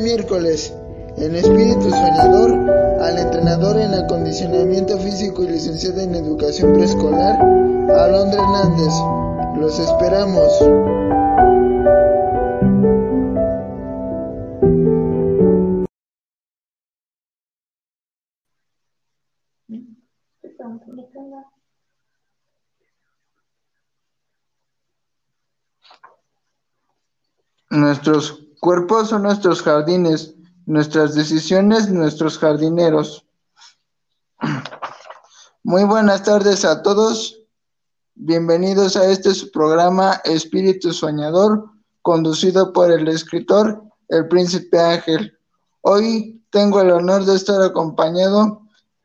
miércoles, en espíritu soñador, al entrenador en acondicionamiento físico y licenciado en educación preescolar, Alondra Hernández. Los esperamos. Nuestros cuerpos son nuestros jardines, nuestras decisiones nuestros jardineros. Muy buenas tardes a todos. Bienvenidos a este programa Espíritu Soñador, conducido por el escritor El Príncipe Ángel. Hoy tengo el honor de estar acompañado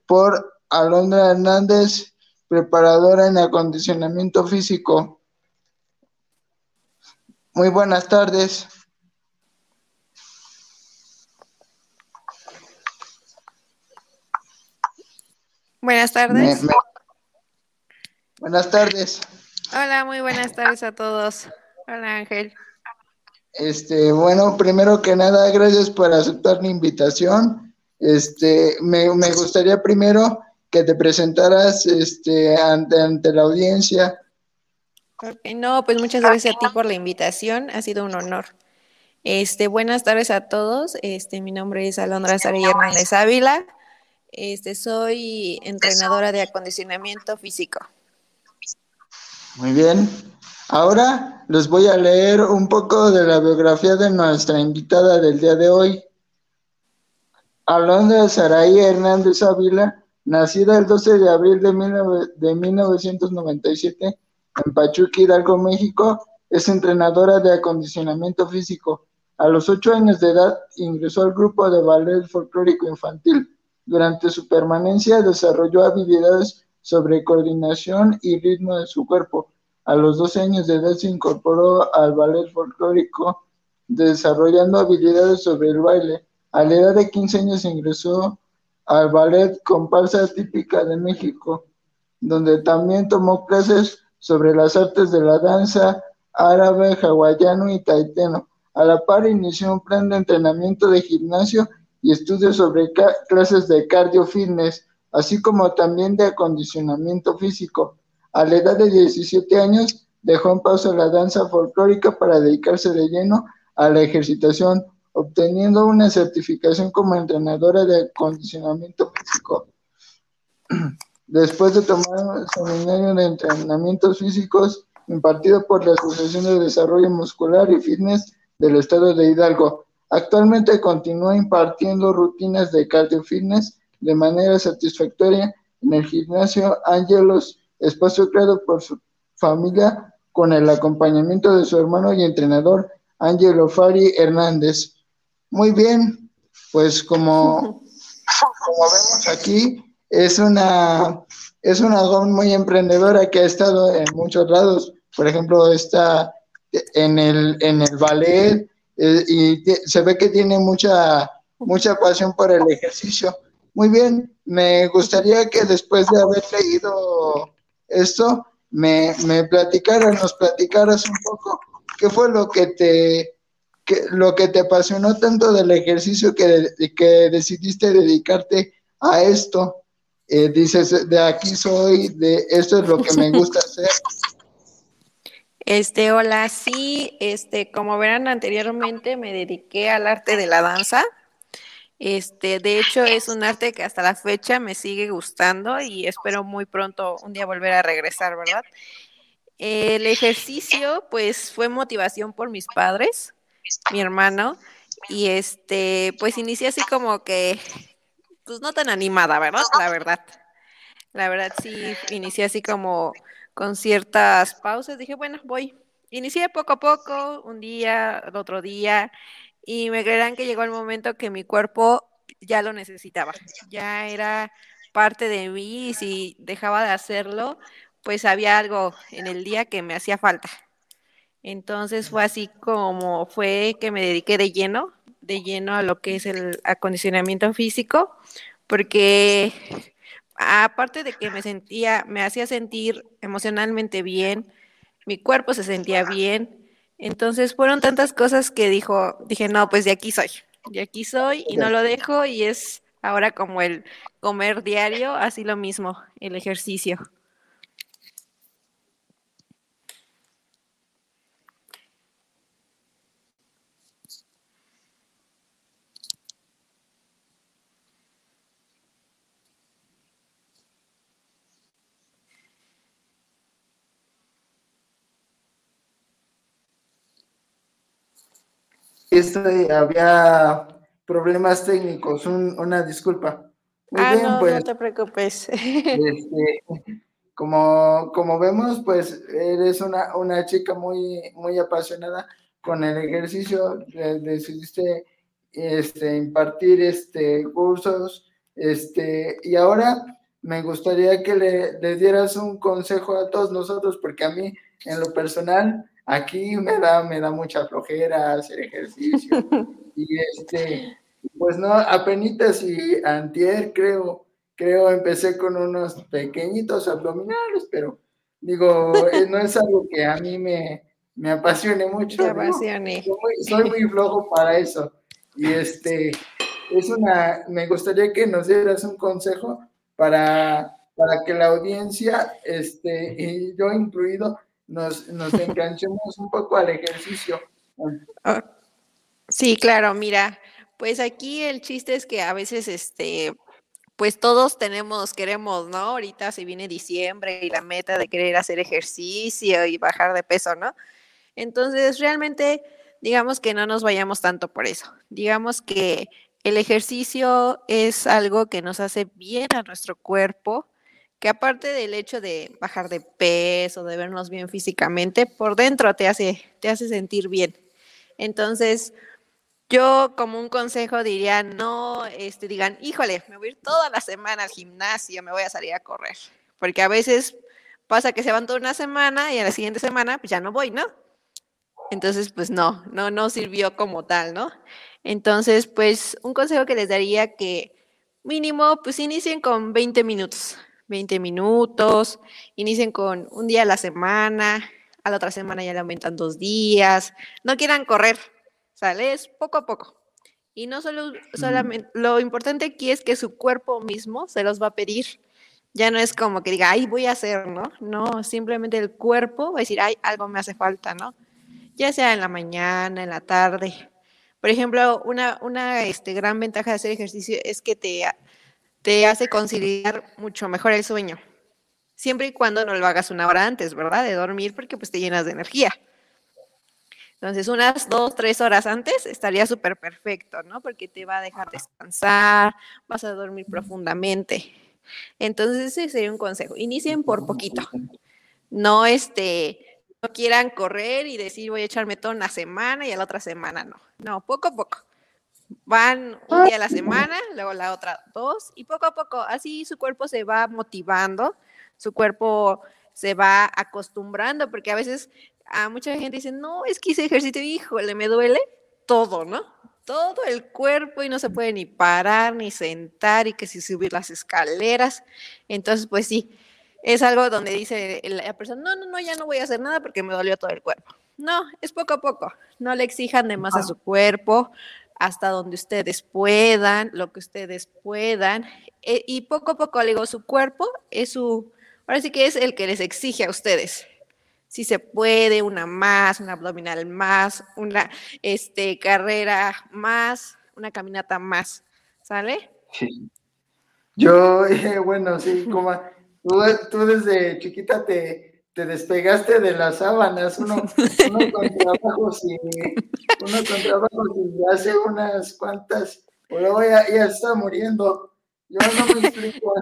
por Alondra Hernández, preparadora en acondicionamiento físico. Muy buenas tardes. Buenas tardes. Buenas tardes. Hola, muy buenas tardes a todos. Hola Ángel. Este, bueno, primero que nada, gracias por aceptar mi invitación. Este, me, me gustaría primero que te presentaras este, ante, ante la audiencia no, pues muchas gracias a ti por la invitación, ha sido un honor. Este, buenas tardes a todos. Este, mi nombre es Alondra Saray Hernández Ávila. Este, soy entrenadora de acondicionamiento físico. Muy bien. Ahora les voy a leer un poco de la biografía de nuestra invitada del día de hoy. Alondra Saray Hernández Ávila, nacida el 12 de abril de, de 1997 en Pachuca, Hidalgo, México, es entrenadora de acondicionamiento físico. A los ocho años de edad ingresó al grupo de ballet folclórico infantil. Durante su permanencia desarrolló habilidades sobre coordinación y ritmo de su cuerpo. A los 12 años de edad se incorporó al ballet folclórico, desarrollando habilidades sobre el baile. A la edad de 15 años ingresó al ballet comparsa típica de México, donde también tomó clases sobre las artes de la danza árabe, hawaiano y taiteno. A la par inició un plan de entrenamiento de gimnasio y estudios sobre clases de cardio fitness, así como también de acondicionamiento físico. A la edad de 17 años dejó en pausa la danza folclórica para dedicarse de lleno a la ejercitación, obteniendo una certificación como entrenadora de acondicionamiento físico. Después de tomar un seminario de entrenamientos físicos impartido por la Asociación de Desarrollo Muscular y Fitness del Estado de Hidalgo, actualmente continúa impartiendo rutinas de cardio fitness de manera satisfactoria en el gimnasio Angelos, espacio creado por su familia con el acompañamiento de su hermano y entrenador Angelo Fari Hernández. Muy bien, pues como, como vemos aquí, es una, es una joven muy emprendedora que ha estado en muchos lados. Por ejemplo, está en el, en el ballet eh, y se ve que tiene mucha, mucha pasión por el ejercicio. Muy bien, me gustaría que después de haber leído esto, me, me platicaras, nos platicaras un poco qué fue lo que te, que, lo que te apasionó tanto del ejercicio que, que decidiste dedicarte a esto. Eh, dices, de aquí soy, de esto es lo que me gusta hacer. Este, hola, sí, este, como verán anteriormente me dediqué al arte de la danza. Este, de hecho es un arte que hasta la fecha me sigue gustando y espero muy pronto un día volver a regresar, ¿verdad? El ejercicio, pues, fue motivación por mis padres, mi hermano, y este, pues inicié así como que pues no tan animada, ¿verdad? La verdad. La verdad sí, inicié así como con ciertas pausas. Dije, bueno, voy. Inicié poco a poco, un día, el otro día, y me creerán que llegó el momento que mi cuerpo ya lo necesitaba. Ya era parte de mí y si dejaba de hacerlo, pues había algo en el día que me hacía falta. Entonces fue así como fue que me dediqué de lleno de lleno a lo que es el acondicionamiento físico, porque aparte de que me sentía, me hacía sentir emocionalmente bien, mi cuerpo se sentía bien, entonces fueron tantas cosas que dijo, dije, no, pues de aquí soy, y aquí soy y no lo dejo y es ahora como el comer diario, así lo mismo, el ejercicio. Este, había problemas técnicos, una disculpa. Muy ah, bien, no, pues, no te preocupes. Este, como, como vemos, pues eres una, una chica muy, muy apasionada con el ejercicio, decidiste este, impartir este, cursos, este, y ahora me gustaría que le, le, dieras un consejo a todos nosotros, porque a mí, en lo personal, Aquí me da, me da mucha flojera hacer ejercicio. y este, pues no, apenas y antier creo, creo empecé con unos pequeñitos abdominales, pero digo, eh, no es algo que a mí me, me apasione mucho. Soy, muy, flojo para eso. Y este, es una, me gustaría que nos dieras un consejo para, para que la audiencia, este, y yo incluido, nos, nos enganchemos un poco al ejercicio. Ah, sí, claro, mira, pues aquí el chiste es que a veces, este, pues todos tenemos, queremos, ¿no? Ahorita se viene diciembre y la meta de querer hacer ejercicio y bajar de peso, ¿no? Entonces, realmente, digamos que no nos vayamos tanto por eso. Digamos que el ejercicio es algo que nos hace bien a nuestro cuerpo, que aparte del hecho de bajar de peso, de vernos bien físicamente, por dentro te hace, te hace sentir bien. Entonces, yo como un consejo diría, no este, digan, híjole, me voy a ir toda la semana al gimnasio, me voy a salir a correr. Porque a veces pasa que se van toda una semana y a la siguiente semana pues ya no voy, ¿no? Entonces, pues no, no, no sirvió como tal, ¿no? Entonces, pues un consejo que les daría que mínimo, pues inicien con 20 minutos. 20 minutos, inicien con un día a la semana, a la otra semana ya le aumentan dos días, no quieran correr, ¿sale? Es poco a poco. Y no solo, solamente, lo importante aquí es que su cuerpo mismo se los va a pedir. Ya no es como que diga, ay, voy a hacer, ¿no? No, simplemente el cuerpo va a decir, ay, algo me hace falta, ¿no? Ya sea en la mañana, en la tarde. Por ejemplo, una, una este, gran ventaja de hacer ejercicio es que te te hace conciliar mucho mejor el sueño. Siempre y cuando no lo hagas una hora antes, ¿verdad? De dormir, porque pues te llenas de energía. Entonces, unas dos, tres horas antes estaría súper perfecto, ¿no? Porque te va a dejar descansar, vas a dormir profundamente. Entonces, ese sería un consejo. Inicien por poquito. No, este, no quieran correr y decir voy a echarme toda una semana y a la otra semana no. No, poco a poco. Van un día a la semana, luego la otra dos, y poco a poco, así su cuerpo se va motivando, su cuerpo se va acostumbrando, porque a veces a mucha gente dice, no, es que hice ejercicio, híjole, me duele todo, ¿no? Todo el cuerpo y no se puede ni parar, ni sentar, y que si subir las escaleras. Entonces, pues sí, es algo donde dice la persona, no, no, no, ya no voy a hacer nada porque me dolió todo el cuerpo. No, es poco a poco. No le exijan de más a su cuerpo, hasta donde ustedes puedan, lo que ustedes puedan. Eh, y poco a poco, digo, su cuerpo es su, ahora sí que es el que les exige a ustedes. Si se puede, una más, una abdominal más, una este, carrera más, una caminata más. ¿Sale? Sí. Yo, bueno, sí, como tú desde chiquita te, te despegaste de las sábanas, uno, uno con trabajos y uno con trabajos y hace unas cuantas, o luego ya, ya está muriendo. Yo no me explico,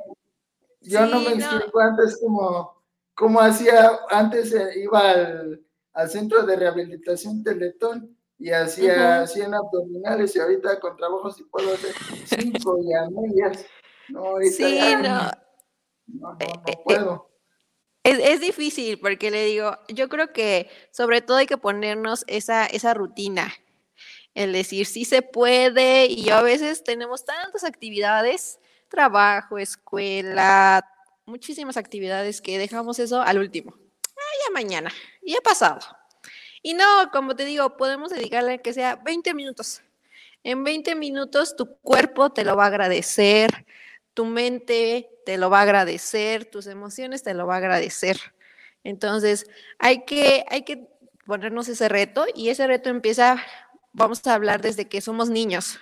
yo no me explico antes como, como hacía, antes eh, iba al, al, centro de rehabilitación Teletón y hacía 100 abdominales y ahorita con trabajos y puedo hacer 5 y a medias. No, sí, no. No, no, eh, no eh, puedo. Es, difícil porque le digo, yo creo que sobre todo hay que ponernos esa, esa rutina, el decir sí se puede y a veces tenemos tantas actividades, trabajo, escuela, muchísimas actividades que dejamos eso al último. Ah, ya mañana, ya pasado. Y no, como te digo, podemos dedicarle que sea 20 minutos. En 20 minutos tu cuerpo te lo va a agradecer, tu mente te lo va a agradecer, tus emociones te lo va a agradecer. Entonces, hay que, hay que ponernos ese reto y ese reto empieza, vamos a hablar desde que somos niños.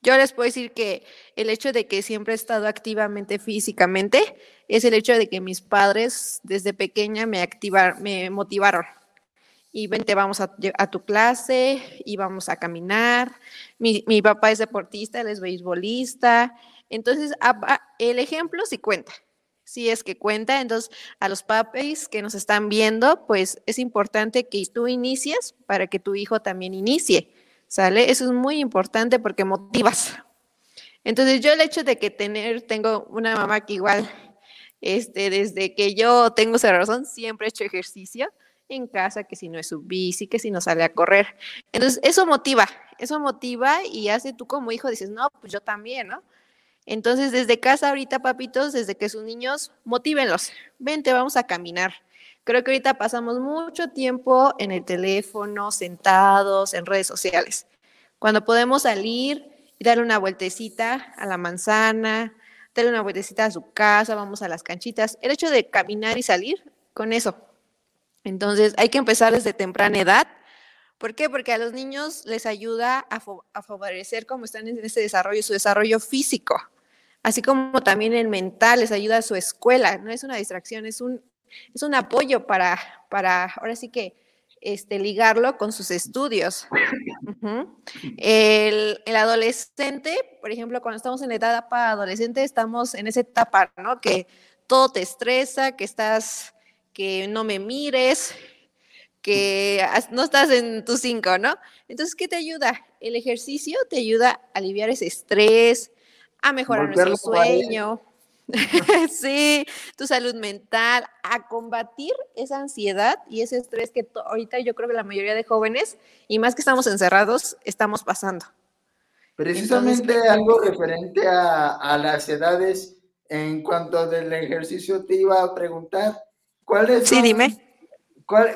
Yo les puedo decir que el hecho de que siempre he estado activamente físicamente es el hecho de que mis padres desde pequeña me activaron, me motivaron. Y vente, vamos a, tu clase y vamos a caminar. Mi, mi papá es deportista, él es beisbolista. Entonces, el ejemplo sí cuenta si es que cuenta. Entonces, a los papis que nos están viendo, pues es importante que tú inicies para que tu hijo también inicie, ¿sale? Eso es muy importante porque motivas. Entonces, yo el hecho de que tener, tengo una mamá que igual, este, desde que yo tengo esa razón, siempre he hecho ejercicio en casa, que si no es su bici, que si no sale a correr. Entonces, eso motiva, eso motiva y hace tú como hijo dices, no, pues yo también, ¿no? Entonces, desde casa ahorita, papitos, desde que sus niños, motívenlos. Vente, vamos a caminar. Creo que ahorita pasamos mucho tiempo en el teléfono, sentados, en redes sociales. Cuando podemos salir y darle una vueltecita a la manzana, darle una vueltecita a su casa, vamos a las canchitas. El hecho de caminar y salir, con eso. Entonces, hay que empezar desde temprana edad. ¿Por qué? Porque a los niños les ayuda a, a favorecer cómo están en ese desarrollo, su desarrollo físico así como también el mental les ayuda a su escuela, no es una distracción, es un, es un apoyo para, para, ahora sí que, este, ligarlo con sus estudios. el, el, adolescente, por ejemplo, cuando estamos en la etapa adolescente, estamos en esa etapa, ¿no? Que todo te estresa, que estás, que no me mires, que no estás en tu cinco, ¿no? Entonces, ¿qué te ayuda? El ejercicio te ayuda a aliviar ese estrés, a mejorar nuestro sueño, sí, tu salud mental, a combatir esa ansiedad y ese estrés que ahorita yo creo que la mayoría de jóvenes, y más que estamos encerrados, estamos pasando. Precisamente algo referente a, las edades, en cuanto del ejercicio, te iba a preguntar, ¿cuáles son, sí, dime.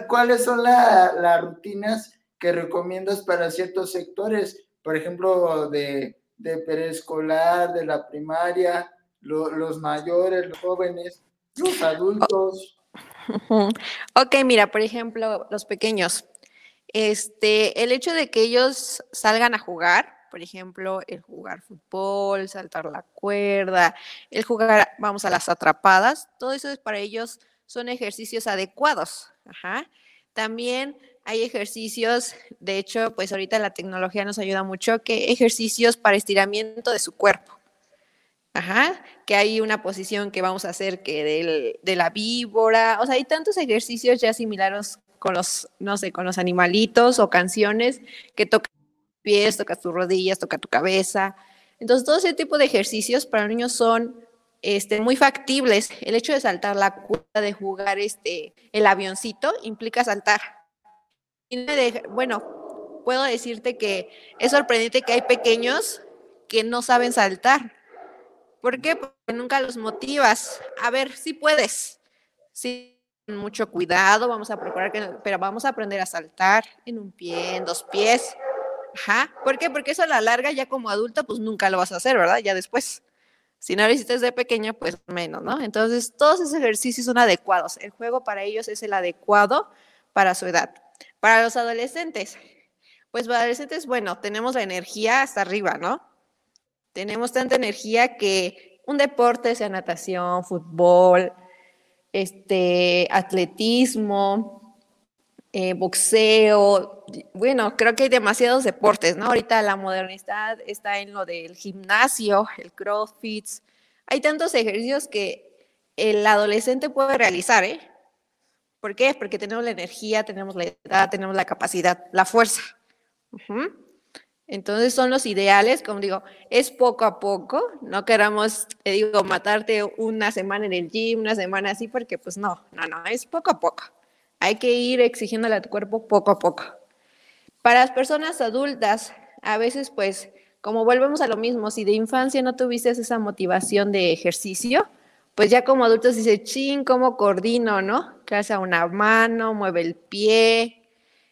¿cuáles son las rutinas que recomiendas para ciertos sectores? Por ejemplo, de de preescolar, de la primaria, los mayores, los jóvenes, los adultos. Ok, mira, por ejemplo, los pequeños. Este, el hecho de que ellos salgan a jugar, por ejemplo, el jugar fútbol, saltar la cuerda, el jugar, vamos a las atrapadas, todo eso es para ellos son ejercicios adecuados. También hay ejercicios, de hecho, pues ahorita la tecnología nos ayuda mucho, que ejercicios para estiramiento de su cuerpo. Ajá, que hay una posición que vamos a hacer que de la víbora, o sea, hay tantos ejercicios ya similares con los, no sé, con los animalitos o canciones que tocan pies, tocas tus rodillas, toca tu cabeza. Entonces, todo ese tipo de ejercicios para niños son este, muy factibles. El hecho de saltar la cuerda, de jugar este, el avioncito, implica saltar bueno, puedo decirte que es sorprendente que hay pequeños que no saben saltar. ¿Por qué? Porque nunca los motivas. A ver, si puedes. Sí, mucho cuidado, vamos a procurar que, pero vamos a aprender a saltar en un pie, en dos pies. Ajá. ¿Por qué? Porque eso a la larga, ya como adulta, pues nunca lo vas a hacer, ¿verdad? Ya después. Si no lo hiciste desde pequeña, pues menos, ¿no? Entonces, todos esos ejercicios son adecuados. El juego para ellos es el adecuado para su edad. Para los adolescentes, pues para adolescentes, bueno, tenemos la energía hasta arriba, ¿no? Tenemos tanta energía que un deporte, sea natación, fútbol, este, atletismo, eh, boxeo, bueno, creo que hay demasiados deportes, ¿no? Ahorita la modernidad está en lo del gimnasio, el crossfit, hay tantos ejercicios que el adolescente puede realizar, ¿eh? ¿Por qué? Porque tenemos la energía, tenemos la edad, tenemos la capacidad, la fuerza. Entonces son los ideales, como digo, es poco a poco, no queramos, te digo, matarte una semana en el gym, una semana así, porque pues no, no, no, es poco a poco. Hay que ir exigiéndole a tu cuerpo poco a poco. Para las personas adultas, a veces pues, como volvemos a lo mismo, si de infancia no tuviste esa motivación de ejercicio, pues ya como adultos dice, ching, ¿cómo coordino, no? Que hace una mano, mueve el pie,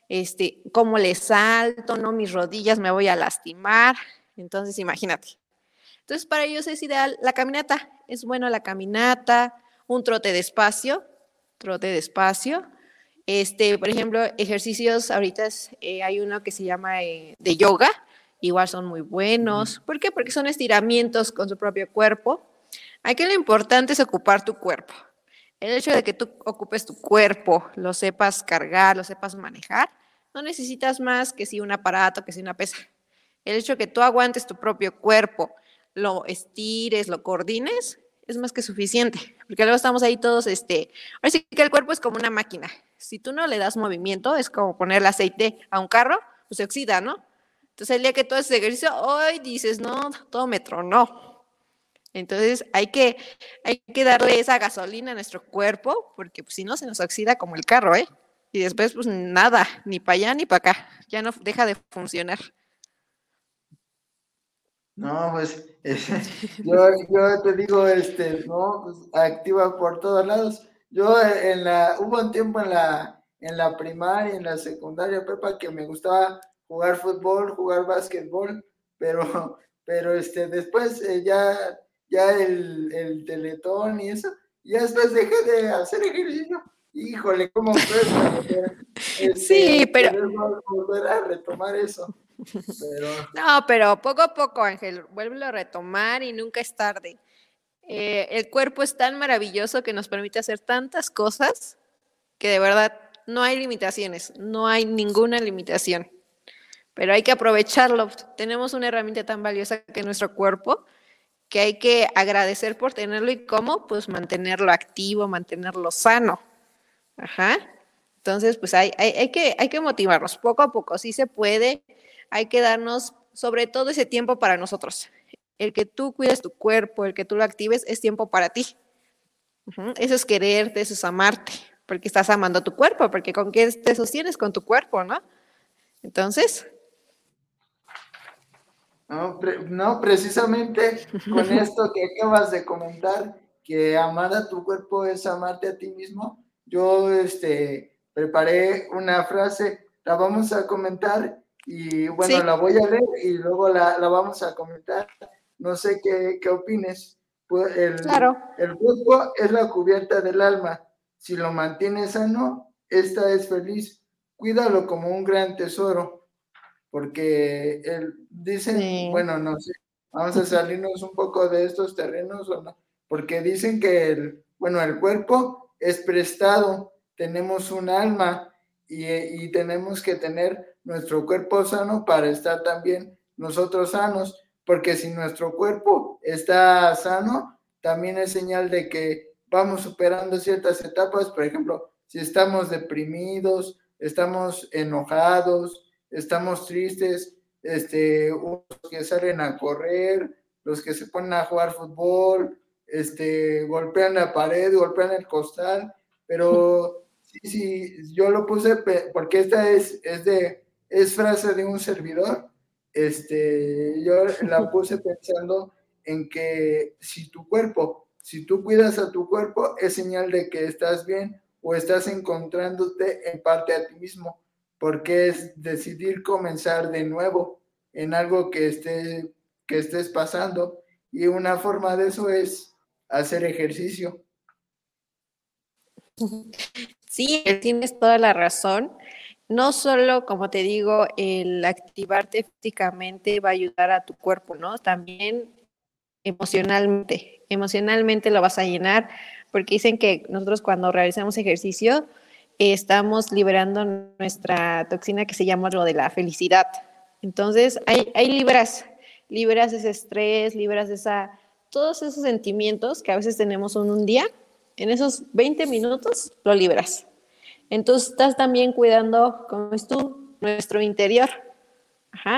este, cómo le salto, no, mis rodillas me voy a lastimar. Entonces, imagínate. Entonces, para ellos es ideal la caminata. Es bueno la caminata, un trote despacio, trote despacio. Este, por ejemplo, ejercicios, ahorita eh, hay uno que se llama eh, de yoga, igual son muy buenos. ¿Por qué? Porque son estiramientos con su propio cuerpo. Aquí lo importante es ocupar tu cuerpo. El hecho de que tú ocupes tu cuerpo, lo sepas cargar, lo sepas manejar, no necesitas más que si un aparato, que si una pesa. El hecho de que tú aguantes tu propio cuerpo, lo estires, lo coordines, es más que suficiente, porque luego estamos ahí todos, este, ahora sí que el cuerpo es como una máquina. Si tú no le das movimiento, es como ponerle aceite a un carro, pues se oxida, ¿no? Entonces el día que tú haces ejercicio, hoy dices, no, todo me tronó. Entonces hay que, hay que darle esa gasolina a nuestro cuerpo, porque pues, si no se nos oxida como el carro, ¿eh? Y después, pues nada, ni para allá ni para acá, ya no deja de funcionar. No, pues yo, te digo, este, no, pues activa por todos lados. Yo en la, hubo un tiempo en la, en la primaria, en la secundaria, prepa, que me gustaba jugar fútbol, jugar básquetbol, pero, pero este, después eh, ya, ya el, el teletón y eso, y después dejé de hacer ejercicio híjole, ¿cómo puedes este, sí, pero... volver a retomar eso? No, pero poco a poco, Ángel, vuelve a retomar y nunca es tarde. Eh, el cuerpo es tan maravilloso que nos permite hacer tantas cosas que de verdad no hay limitaciones, no hay ninguna limitación. Pero hay que aprovecharlo. Tenemos una herramienta tan valiosa que es nuestro cuerpo que hay que agradecer por tenerlo y cómo, pues mantenerlo activo, mantenerlo sano. Ajá. Entonces, pues hay, hay, que, hay que motivarnos poco a poco, sí se puede, hay que darnos sobre todo ese tiempo para nosotros. El que tú cuides tu cuerpo, el que tú lo actives, es tiempo para ti. Eso es quererte, eso es amarte, porque estás amando tu cuerpo, porque con qué te sostienes con tu cuerpo, ¿no? Entonces. No, no precisamente con esto que acabas de comentar, que amar a tu cuerpo es amarte a ti mismo, yo este, preparé una frase, la vamos a comentar y bueno, la voy a leer y luego la, vamos a comentar. No sé qué, qué opines. Pues, el, claro. el cuerpo es la cubierta del alma. Si lo mantienes sano, esta es feliz. Cuídalo como un gran tesoro. Porque él, dicen, bueno, no sé, vamos a salirnos un poco de estos terrenos o no, porque dicen que el, bueno, el cuerpo es prestado, tenemos un alma y, tenemos que tener nuestro cuerpo sano para estar también nosotros sanos, porque si nuestro cuerpo está sano, también es señal de que vamos superando ciertas etapas, por ejemplo, si estamos deprimidos, estamos enojados, estamos tristes, este, los que salen a correr, los que se ponen a jugar fútbol, este, golpean la pared, golpean el costal, pero sí, sí, yo lo puse porque esta es, es, de, es frase de un servidor, este, yo la puse pensando en que si tu cuerpo, si tú cuidas a tu cuerpo, es señal de que estás bien o estás encontrándote en parte a ti mismo, porque es decidir comenzar de nuevo en algo que, esté, que estés pasando. Y una forma de eso es hacer ejercicio. Sí, tienes toda la razón. No solo, como te digo, el activarte físicamente va a ayudar a tu cuerpo, ¿no? También emocionalmente. Emocionalmente lo vas a llenar, porque dicen que nosotros cuando realizamos ejercicio estamos liberando nuestra toxina que se llama lo de la felicidad. Entonces, hay, hay libras, libras ese estrés, libras esa todos esos sentimientos que a veces tenemos en un día, en esos 20 minutos lo libras. Entonces estás también cuidando, como es tú, nuestro interior,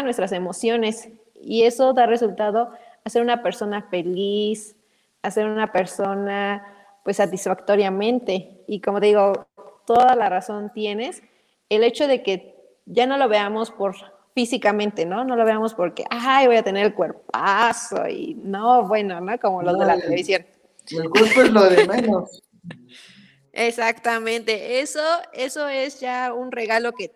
nuestras emociones. Y eso da resultado a ser una persona feliz, a ser una persona pues satisfactoriamente. Y como te digo, toda la razón tienes. El hecho de que ya no lo veamos por físicamente, ¿no? No lo veamos porque, ay, voy a tener el cuerpazo y no, bueno, ¿no? Como lo de la televisión. El cuerpo es lo de menos. Exactamente, eso, eso es ya un regalo que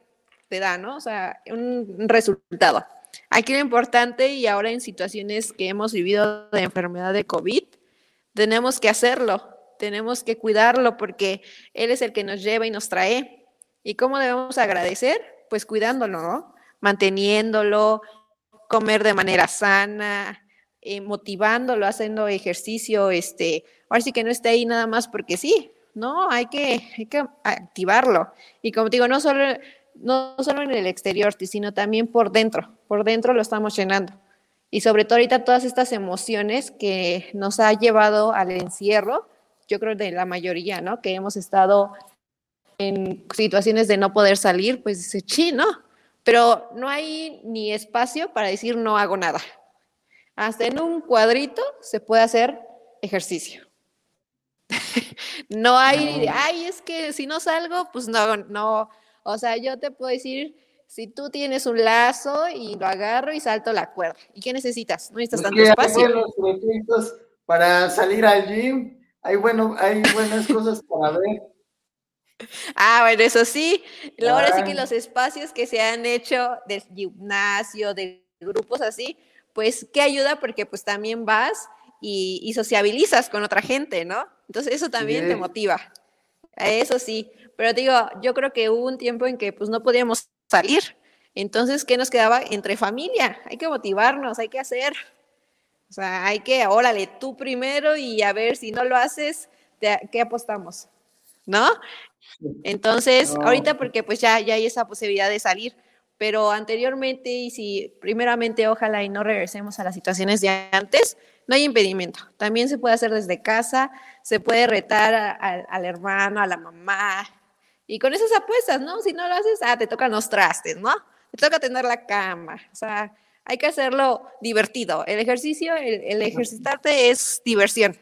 te da, ¿no? O sea, un resultado. Aquí lo importante y ahora en situaciones que hemos vivido de enfermedad de COVID, tenemos que hacerlo, tenemos que cuidarlo porque Él es el que nos lleva y nos trae. ¿Y cómo debemos agradecer? Pues cuidándolo, ¿no? Manteniéndolo, comer de manera sana, eh, motivándolo, haciendo ejercicio, este, ahora sí que no esté ahí nada más porque sí, no, hay que, hay que activarlo. Y como digo, no solo, no solo en el exterior, sino también por dentro, por dentro lo estamos llenando. Y sobre todo ahorita todas estas emociones que nos ha llevado al encierro, yo creo de la mayoría, ¿no? Que hemos estado en situaciones de no poder salir, pues dice, sí, ¿no? Pero no hay ni espacio para decir no hago nada. Hasta en un cuadrito se puede hacer ejercicio. no hay, ay, es que si no salgo, pues no, no. O sea, yo te puedo decir, si tú tienes un lazo y lo agarro y salto la cuerda. ¿Y qué necesitas? No necesitas tanto espacio. Para salir al gym, hay, bueno, hay buenas cosas para ver. Ah, bueno, eso sí. Ahora sí que los espacios que se han hecho de gimnasio, de grupos así, pues qué ayuda porque pues también vas y, sociabilizas con otra gente, ¿no? Entonces eso también te motiva. Eso sí. Pero digo, yo creo que hubo un tiempo en que pues no podíamos salir. Entonces, ¿qué nos quedaba? Entre familia. Hay que motivarnos, hay que hacer. O sea, hay que, órale, tú primero y a ver si no lo haces, ¿qué apostamos? ¿No? Entonces, ahorita porque pues ya, ya hay esa posibilidad de salir, pero anteriormente y si primeramente ojalá y no regresemos a las situaciones de antes, no hay impedimento. También se puede hacer desde casa, se puede retar al hermano, a la mamá, y con esas apuestas, ¿no? Si no lo haces, ah, te tocan los trastes, ¿no? Te toca tener la cama, o sea, hay que hacerlo divertido. El ejercicio, el, ejercitarte es diversión,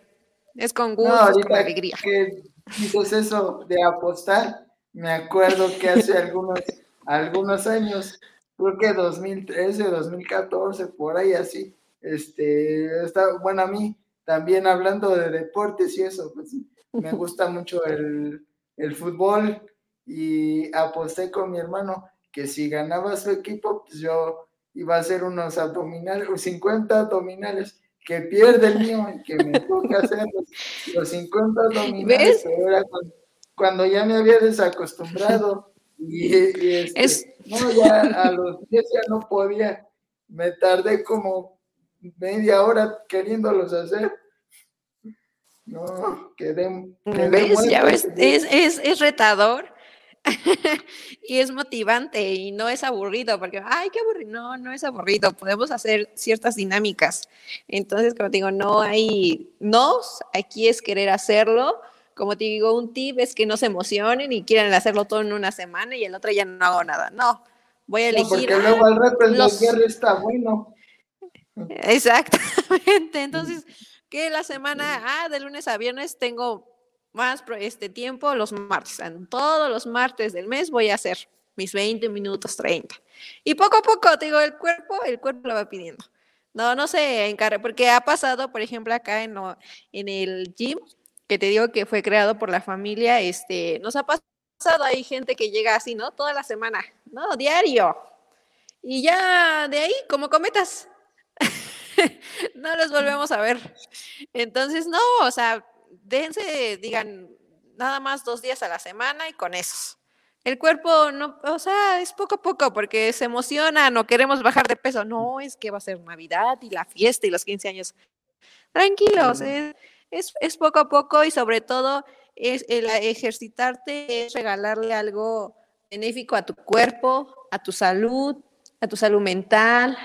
es con gusto, con alegría. Que dices eso de apostar, me acuerdo que hace algunos, algunos años, creo que 2013, 2014, por ahí así, este, está, bueno, a mí también hablando de deportes y eso, pues me gusta mucho el, el fútbol y aposté con mi hermano que si ganaba su equipo, pues yo iba a hacer unos abdominales, 50 abdominales, que pierde el mío y que me toca hacer los, 50 abdominales, era cuando, ya me había desacostumbrado y, este, no, ya a los 10 ya no podía, me tardé como media hora queriéndolos hacer. No, quedé. ¿Ves? Ya ves, es, es, es retador y es motivante y no es aburrido, porque, ay, qué aburrido, no, no es aburrido, podemos hacer ciertas dinámicas. Entonces, como te digo, no hay nos, aquí es querer hacerlo. Como te digo, un tip es que no se emocionen y quieran hacerlo todo en una semana y el otro ya no hago nada. No, voy a elegir. porque luego al rato el los... está bueno. Exactamente. Entonces, que la semana, ah, de lunes a viernes tengo más este tiempo los martes. todos los martes del mes voy a hacer mis 20 minutos, 30. Y poco a poco, te digo, el cuerpo, el cuerpo lo va pidiendo. No, no se encarga, porque ha pasado, por ejemplo, acá en, en el gym, que te digo que fue creado por la familia, este, nos ha pasado, hay gente que llega así, ¿no? Toda la semana, ¿no? Diario. Y ya de ahí, como cometas, no los volvemos a ver. Entonces, no, o sea, déjense, digan, nada más dos días a la semana y con eso. El cuerpo no, o sea, es poco a poco porque se emociona, no queremos bajar de peso. No, es que va a ser Navidad y la fiesta y los 15 años. Tranquilos, es, es, poco a poco y sobre todo es el ejercitarte es regalarle algo benéfico a tu cuerpo, a tu salud, a tu salud mental,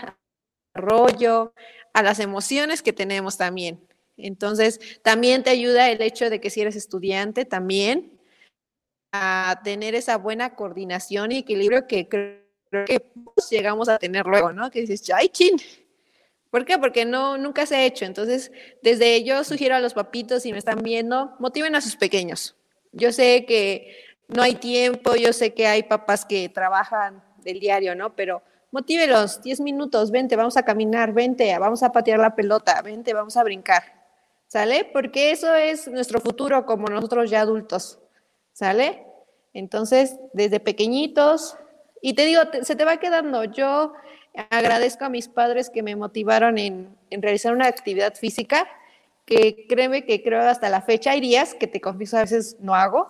rollo, a las emociones que tenemos también. Entonces, también te ayuda el hecho de que si eres estudiante, también a tener esa buena coordinación y equilibrio que creo que llegamos a tener luego, ¿no? Que dices, ay, chin. ¿Por qué? Porque no, nunca se ha hecho. Entonces, desde ello sugiero a los papitos, si me están viendo, motiven a sus pequeños. Yo sé que no hay tiempo, yo sé que hay papás que trabajan del diario, ¿no? Pero motívelos, 10 minutos, vente, vamos a caminar, vente, vamos a patear la pelota, vente, vamos a brincar. ¿Sale? Porque eso es nuestro futuro como nosotros ya adultos, ¿sale? Entonces, desde pequeñitos, Y te digo, se te va quedando. Yo agradezco a mis padres que me motivaron en, en, realizar una actividad física, que créeme que creo hasta la fecha hay días que te confieso a veces no hago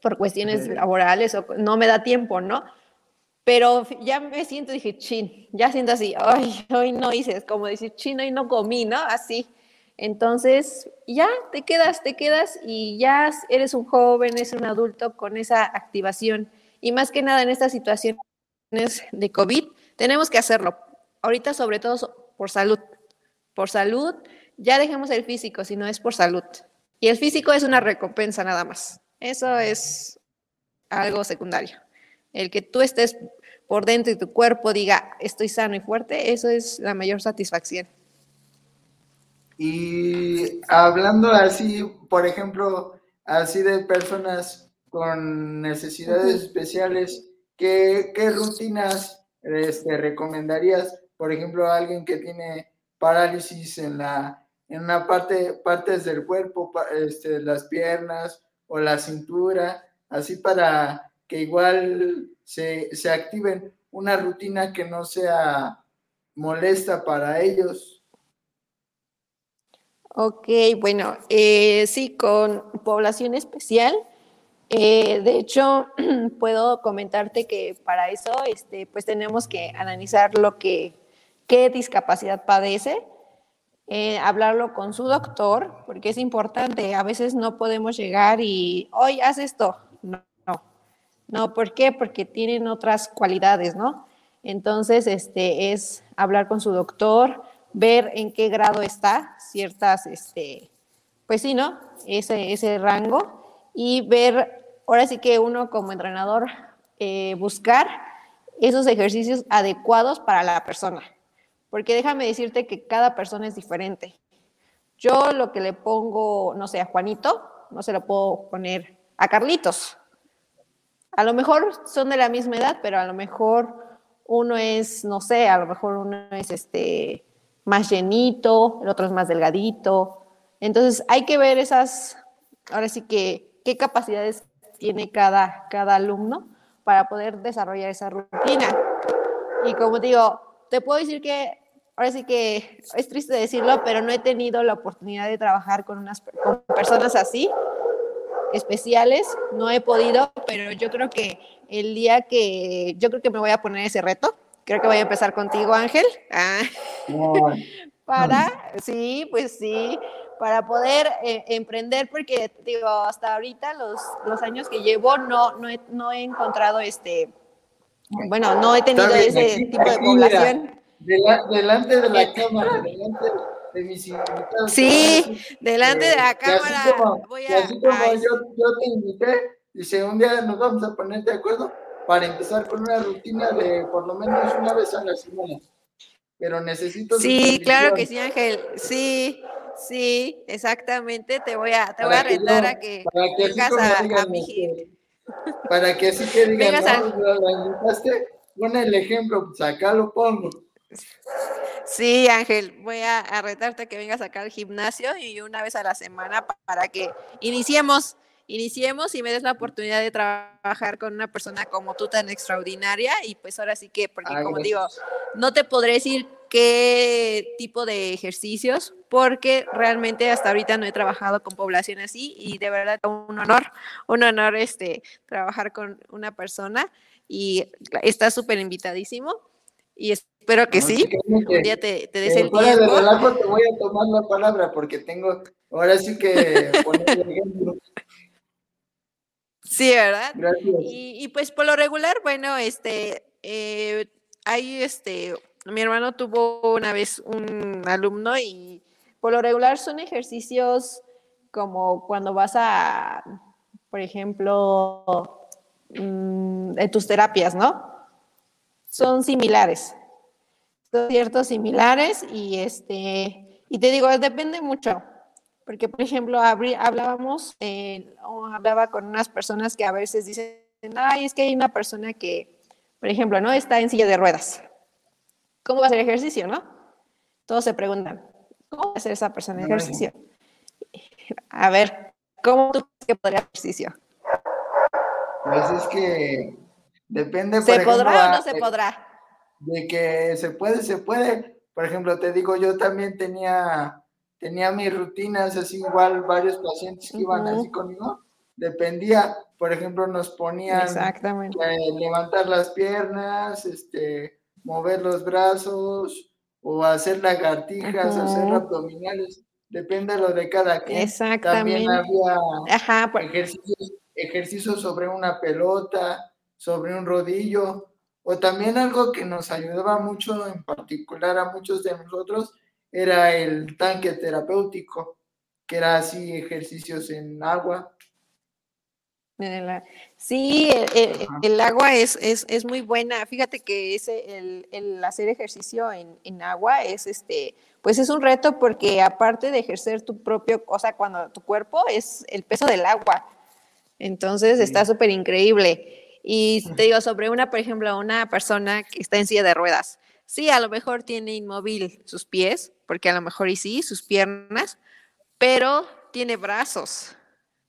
por cuestiones laborales o no me da tiempo, ¿no? Pero ya me siento, dije, chin, ya siento así, ay, hoy no hice, como decir, chin, hoy no comí, ¿no? Así. Entonces, ya te quedas, te quedas y ya eres un joven, eres un adulto con esa activación. Y más que nada en estas situaciones de COVID, tenemos que hacerlo. Ahorita, sobre todo, por salud. Por salud, ya dejemos el físico, si no es por salud. Y el físico es una recompensa nada más. Eso es algo secundario. El que tú estés por dentro y tu cuerpo diga, estoy sano y fuerte, eso es la mayor satisfacción. Y hablando así, por ejemplo, así de personas con necesidades especiales, ¿qué, rutinas este, recomendarías? Por ejemplo, a alguien que tiene parálisis en la en una parte partes del cuerpo, este, las piernas o la cintura, así para que igual se, se activen una rutina que no sea molesta para ellos. Ok, bueno, eh, sí, con población especial. Eh, de hecho, puedo comentarte que para eso, este, pues tenemos que analizar lo que, qué discapacidad padece, eh, hablarlo con su doctor, porque es importante. A veces no podemos llegar y, hoy haz esto. No, no, no. ¿Por qué? Porque tienen otras cualidades, ¿no? Entonces, este, es hablar con su doctor, ver en qué grado está ciertas, este, pues sí, ¿no? Ese, ese rango y ver, ahora sí que uno como entrenador, eh, buscar esos ejercicios adecuados para la persona. Porque déjame decirte que cada persona es diferente. Yo lo que le pongo, no sé, a Juanito, no se lo puedo poner a Carlitos. A lo mejor son de la misma edad, pero a lo mejor uno es, no sé, a lo mejor uno es este, más llenito, el otro es más delgadito. Entonces hay que ver esas, ahora sí que, qué capacidades tiene cada, cada alumno para poder desarrollar esa rutina. Y como digo, te puedo decir que, ahora sí que es triste decirlo, pero no he tenido la oportunidad de trabajar con, unas, personas así, especiales, no he podido, pero yo creo que el día que, yo creo que me voy a poner ese reto, Creo que voy a empezar contigo, Ángel. Ah. para, sí, pues sí, para poder eh, emprender, porque digo, hasta ahorita los, los años que llevo no, no, he, no he encontrado este, bueno, no he tenido ese tipo de población. delante de la cámara, delante de mis invitados. Sí, delante de la eh, cámara. voy a, así como yo, yo te invité, dice, un día nos vamos a poner de acuerdo para empezar con una rutina de por lo menos una vez a la semana. Pero necesito. Sí, claro que sí, Ángel. Sí, sí, exactamente. Te voy a, te voy a retar a que, vengas a, a, mi este, Para que así que digan, no, la invitaste, pon el ejemplo, pues acá lo pongo. Sí, Ángel, voy a, a, retarte a que vengas acá al gimnasio y una vez a la semana para que iniciemos iniciemos y me des la oportunidad de trabajar con una persona como tú tan extraordinaria y pues ahora sí que, porque como digo, no te podré decir qué tipo de ejercicios, porque realmente hasta ahorita no he trabajado con población así y de verdad un honor, un honor este, trabajar con una persona y está súper invitadísimo y espero que sí, un día te, te des el tiempo. De relajo te voy a tomar la palabra porque tengo, ahora sí que poner el ejemplo. Sí, ¿verdad? Y, pues por lo regular, bueno, este, eh, hay este, mi hermano tuvo una vez un alumno y por lo regular son ejercicios como cuando vas a, por ejemplo, mm, en tus terapias, ¿no? Son similares. Son ciertos similares y este, y te digo, depende mucho. Porque, por ejemplo, hablábamos, eh, o hablaba con unas personas que a veces dicen, ay, es que hay una persona que, por ejemplo, no está en silla de ruedas. ¿Cómo va a hacer ejercicio, no? Todos se preguntan, ¿cómo va a hacer esa persona ejercicio? A ver, ¿cómo tú crees que podría hacer ejercicio? Pues es que Depende, ¿Se podrá o no se podrá? De que se puede, se puede. Por ejemplo, te digo, yo también tenía, tenía mis rutinas, así igual varios pacientes que iban así conmigo. Dependía, por ejemplo, nos ponían levantar las piernas, este, mover los brazos o hacer lagartijas, hacer abdominales depende de lo de cada quien. Exactamente. También había ejercicios, ejercicios sobre una pelota, sobre un rodillo, o también algo que nos ayudaba mucho, en particular a muchos de nosotros, era el tanque terapéutico, que era así ejercicios en agua. Sí, el, agua es, es, muy buena. Fíjate que ese, el, hacer ejercicio en, en, agua es este, pues es un reto porque aparte de ejercer tu propio, cosa cuando tu cuerpo es el peso del agua. Entonces está súper increíble. Y te digo, sobre una, por ejemplo, una persona que está en silla de ruedas. Sí, a lo mejor tiene inmóvil sus pies, porque a lo mejor y sí, sus piernas, pero tiene brazos,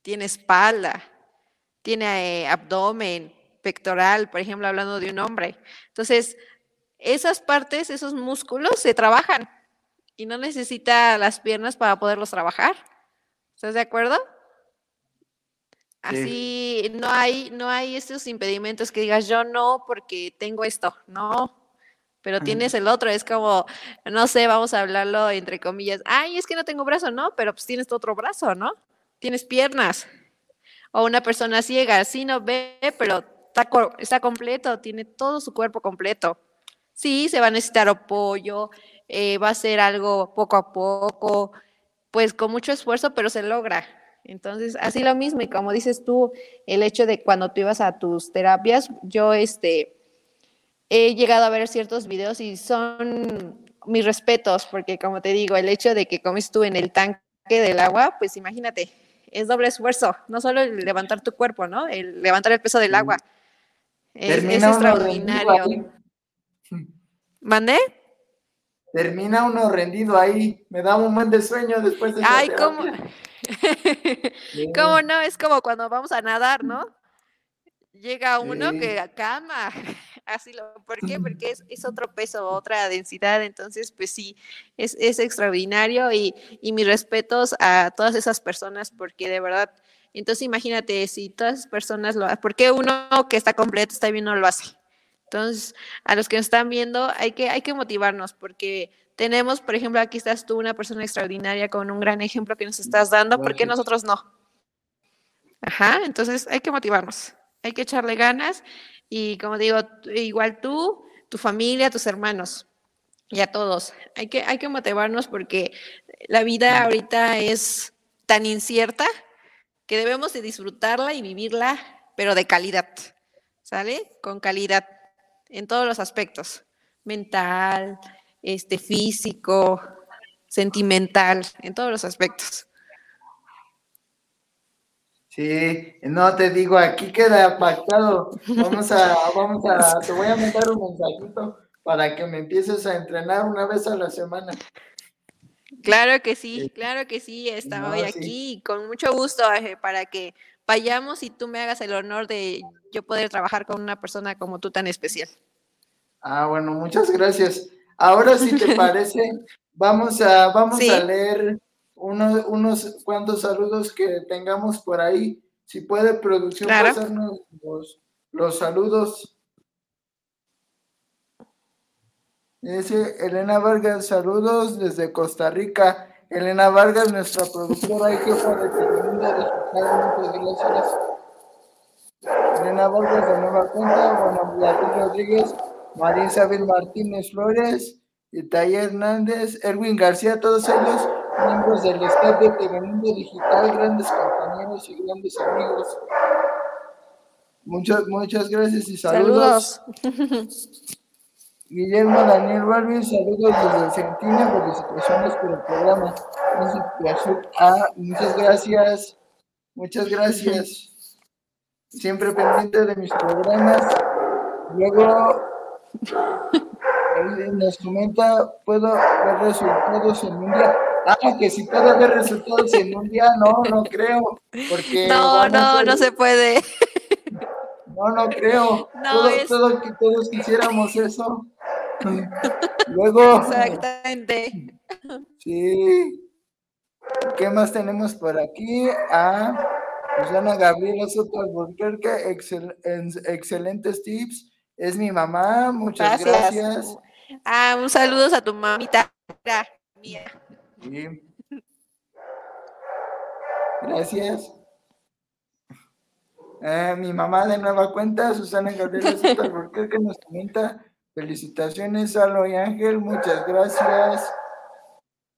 tiene espalda, tiene eh, abdomen, pectoral, por ejemplo, hablando de un hombre. Entonces, esas partes, esos músculos se trabajan y no necesita las piernas para poderlos trabajar. ¿Estás de acuerdo? Así no hay, no hay estos impedimentos que digas yo no porque tengo esto, no, pero tienes el otro, es como, no sé, vamos a hablarlo entre comillas, ay, es que no tengo brazo, no, pero pues tienes tu otro brazo, ¿no? Tienes piernas. O una persona ciega, sí no ve, pero está, está completo, tiene todo su cuerpo completo. Sí, se va a necesitar apoyo, eh, va a ser algo poco a poco, pues con mucho esfuerzo, pero se logra. Entonces, así lo mismo, y como dices tú, el hecho de cuando tú ibas a tus terapias, yo este, he llegado a ver ciertos videos y son mis respetos, porque como te digo, el hecho de que comes tú en el tanque del agua, pues imagínate, es doble esfuerzo, no solo el levantar tu cuerpo, ¿no? El levantar el peso del agua. Es, es extraordinario. ¿Mandé? termina uno rendido ahí, me da un buen de sueño después de Ay, ¿cómo? ¿Cómo no? Es como cuando vamos a nadar, ¿no? Llega uno que a cama, así lo, ¿por qué? Porque es, otro peso, otra densidad, entonces pues sí, es, es extraordinario y, y mis respetos a todas esas personas porque de verdad, entonces imagínate si todas esas personas lo hacen, ¿por qué uno que está completo, está bien, no lo hace? Entonces, a los que nos están viendo, hay que, hay que motivarnos porque tenemos, por ejemplo, aquí estás tú, una persona extraordinaria con un gran ejemplo que nos estás dando, ¿por qué nosotros no? Ajá, entonces hay que motivarnos, hay que echarle ganas y como digo, igual tú, tu familia, tus hermanos y a todos, hay que, hay que motivarnos porque la vida ahorita es tan incierta que debemos de disfrutarla y vivirla, pero de calidad, ¿sale? Con calidad en todos los aspectos, mental, este, físico, sentimental, en todos los aspectos. Sí, no te digo, aquí queda pactado. Vamos a, vamos a, te voy a mandar un mensajito para que me empieces a entrenar una vez a la semana. Claro que sí, claro que sí, está hoy aquí con mucho gusto para que vayamos y tú me hagas el honor de yo poder trabajar con una persona como tú tan especial. Ah, bueno, muchas gracias. Ahora, si te parece, vamos a, vamos a leer unos, unos cuantos saludos que tengamos por ahí. Si puede, producción, pasarnos los, los saludos. Dice Elena Vargas, saludos desde Costa Rica. Elena Vargas, nuestra productora y jefa de Tremenda muchas gracias. Elena Vargas de Nueva Cuenta, Juan Beatriz Rodríguez, María Isabel Martínez Flores, Italia Hernández, Erwin García, todos ellos miembros del staff de Telemundo Digital, grandes compañeros y grandes amigos. Muchas, muchas gracias y saludos. Guillermo Daniel Barbie, saludos desde Argentina, felicitaciones por el programa. Ah, muchas gracias, muchas gracias. Siempre pendiente de mis programas. Luego, nos comenta, ¿puedo ver resultados en un día? Ah, que si puedo ver resultados en un día, no, no creo, porque... No, no, no se puede. No, no creo. todo, todos quisiéramos eso. Luego. Exactamente. Sí. ¿Qué más tenemos por aquí? A Susana Gabriela Soto Alburquerque, excelentes tips. Es mi mamá, muchas gracias. Ah, un saludo a tu mamita mía. Gracias. Ah, mi mamá de nueva cuenta, Susana Gabriela Soto Alburquerque, nos comenta Felicitaciones, Salo y Ángel, muchas gracias.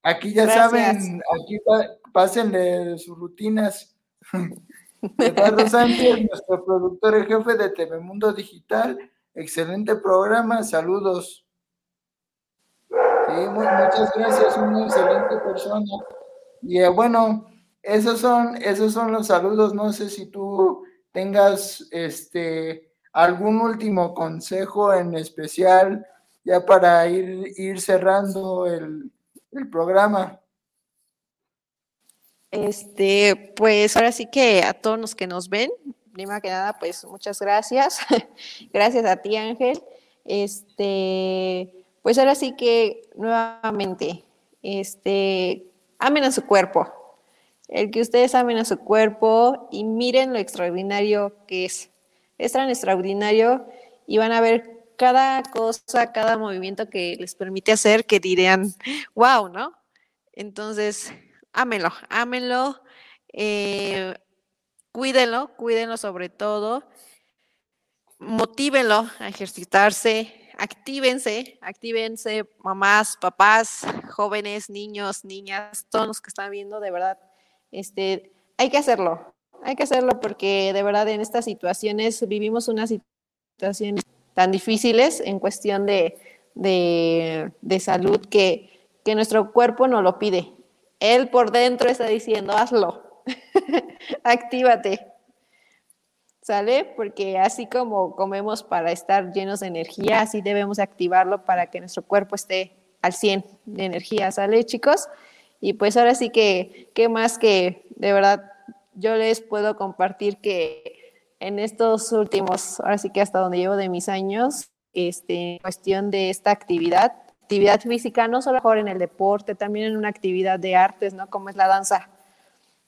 Aquí ya saben, aquí pásenle sus rutinas. Eduardo Sánchez, nuestro productor y jefe de TV Mundo Digital, excelente programa, saludos. Muchas gracias, una excelente persona. Y eh, bueno, esos son, esos son los saludos. No sé si tú tengas este ¿Algún último consejo en especial ya para ir, ir cerrando el, programa? Este, pues ahora sí que a todos los que nos ven, primero que nada, pues muchas gracias. gracias a ti, Ángel. Este, pues ahora sí que nuevamente, este, amen a su cuerpo. El que ustedes amen a su cuerpo y miren lo extraordinario que es es tan extraordinario y van a ver cada cosa, cada movimiento que les permite hacer que dirían, wow, ¿no? Entonces, ámenlo, ámenlo, eh, cuídenlo, cuídenlo sobre todo, motívenlo a ejercitarse, actívense, actívense, mamás, papás, jóvenes, niños, niñas, todos los que están viendo, de verdad, este, hay que hacerlo, hay que hacerlo porque de verdad en estas situaciones vivimos unas situaciones tan difíciles en cuestión de, salud que, que nuestro cuerpo no lo pide. Él por dentro está diciendo, hazlo, actívate. ¿Sale? Porque así como comemos para estar llenos de energía, así debemos activarlo para que nuestro cuerpo esté al 100 de energía. ¿Sale, chicos? Y pues ahora sí que, ¿qué más que de verdad yo les puedo compartir que en estos últimos, ahora sí que hasta donde llevo de mis años, este, en cuestión de esta actividad, actividad física, no solo mejor en el deporte, también en una actividad de artes, ¿no? Como es la danza,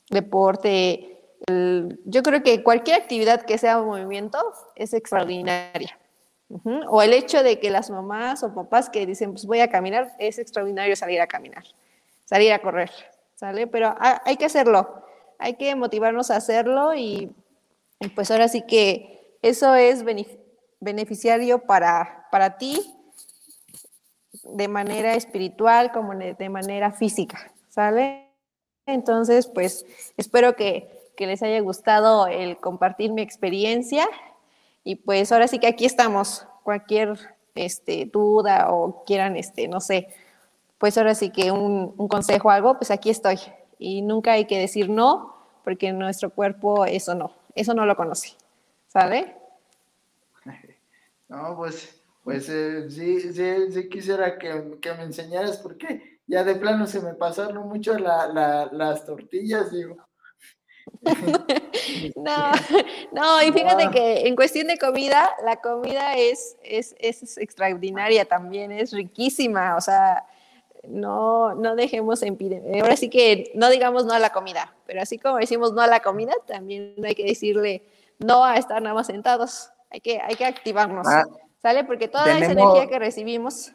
deporte. Yo creo que cualquier actividad que sea un movimiento es extraordinaria. O el hecho de que las mamás o papás que dicen, pues voy a caminar, es extraordinario salir a caminar, salir a correr, ¿sale? Pero hay que hacerlo hay que motivarnos a hacerlo y, pues ahora sí que eso es beneficiario para, para ti de manera espiritual como de manera física, ¿sale? Entonces, pues espero que, les haya gustado el compartir mi experiencia y pues ahora sí que aquí estamos, cualquier este, duda o quieran, este, no sé, pues ahora sí que un, consejo o algo, pues aquí estoy y nunca hay que decir no, porque nuestro cuerpo eso no, eso no lo conoce. ¿Sale? No, pues, pues eh, sí, sí, sí, quisiera que, que, me enseñaras porque ya de plano se me pasaron mucho las tortillas, digo. no, no, y fíjate que en cuestión de comida, la comida es, es, es extraordinaria también, es riquísima, o sea, no, no dejemos en Ahora sí que no digamos no a la comida, pero así como decimos no a la comida, también hay que decirle no a estar nada más sentados. Hay que, hay que activarnos. Ah, ¿Sale? Porque toda esa energía que recibimos.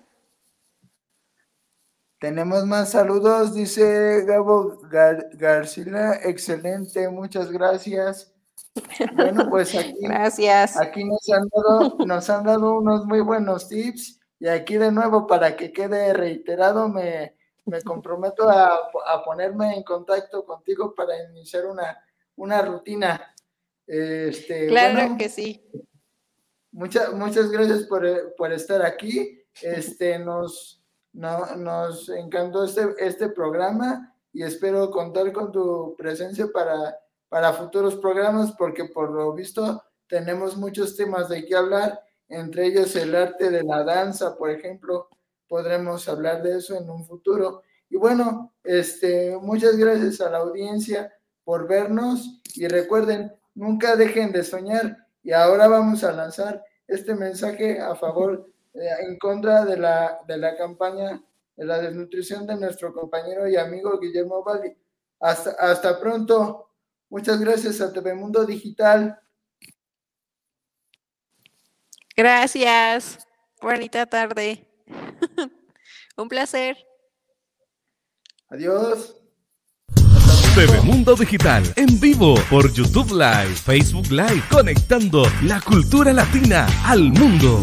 Tenemos más saludos, dice Gabo García. Excelente, muchas gracias. Bueno, pues aquí, gracias. aquí nos, han dado, nos han dado unos muy buenos tips y aquí de nuevo, para que quede reiterado, me, comprometo a, ponerme en contacto contigo para iniciar una, una rutina. Este, claro que sí. Muchas, muchas gracias por, estar aquí. Este, nos, nos encantó este, este programa y espero contar con tu presencia para, para futuros programas porque por lo visto tenemos muchos temas de qué hablar entre ellos el arte de la danza, por ejemplo, podremos hablar de eso en un futuro. Y bueno, este, muchas gracias a la audiencia por vernos y recuerden, nunca dejen de soñar y ahora vamos a lanzar este mensaje a favor, eh, en contra de la, de la campaña de la desnutrición de nuestro compañero y amigo Guillermo Valli. Hasta, hasta pronto. Muchas gracias a TV Mundo Digital. Gracias. Bonita tarde. Un placer. Adiós. TV Mundo Digital en vivo por YouTube Live, Facebook Live, conectando la cultura latina al mundo.